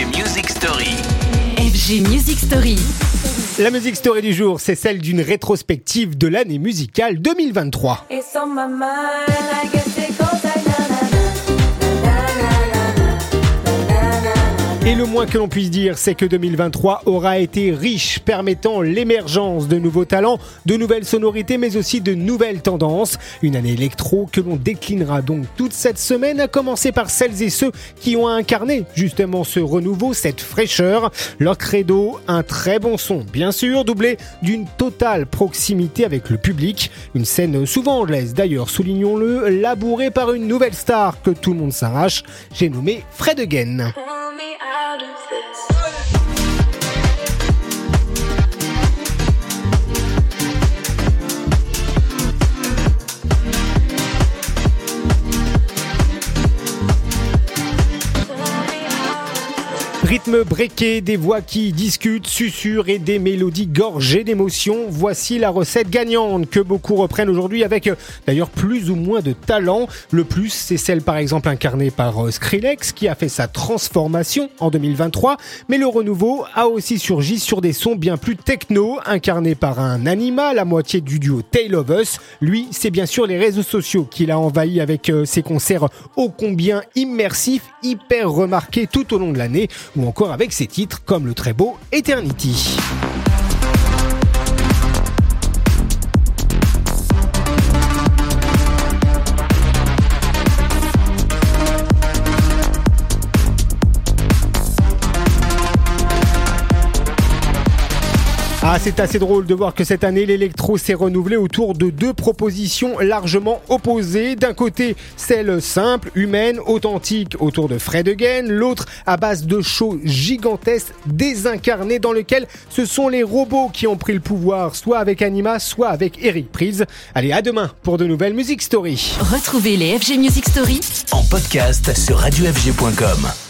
FG Music Story. FG Music Story. La musique story du jour, c'est celle d'une rétrospective de l'année musicale 2023. It's on my mind, I guess Et le moins que l'on puisse dire, c'est que 2023 aura été riche, permettant l'émergence de nouveaux talents, de nouvelles sonorités, mais aussi de nouvelles tendances. Une année électro que l'on déclinera donc toute cette semaine, à commencer par celles et ceux qui ont incarné justement ce renouveau, cette fraîcheur. Leur credo, un très bon son, bien sûr, doublé d'une totale proximité avec le public. Une scène souvent anglaise d'ailleurs, soulignons-le, labourée par une nouvelle star que tout le monde s'arrache. J'ai nommé Fred Again. Rythme breaké, des voix qui discutent, susurrent et des mélodies gorgées d'émotions. Voici la recette gagnante que beaucoup reprennent aujourd'hui avec euh, d'ailleurs plus ou moins de talent. Le plus, c'est celle par exemple incarnée par euh, Skrillex qui a fait sa transformation en 2023. Mais le renouveau a aussi surgi sur des sons bien plus techno, incarnés par un animal à moitié du duo Tale of Us. Lui, c'est bien sûr les réseaux sociaux qu'il a envahi avec euh, ses concerts ô combien immersifs, hyper remarqués tout au long de l'année, ou encore avec ses titres comme le très beau Eternity. Ah, c'est assez drôle de voir que cette année, l'électro s'est renouvelé autour de deux propositions largement opposées. D'un côté, celle simple, humaine, authentique autour de Fred Again, l'autre à base de shows gigantesques, désincarnés dans lequel ce sont les robots qui ont pris le pouvoir, soit avec Anima, soit avec Eric Prise. Allez, à demain pour de nouvelles Music Story. Retrouvez les FG Music Story En podcast sur radiofg.com.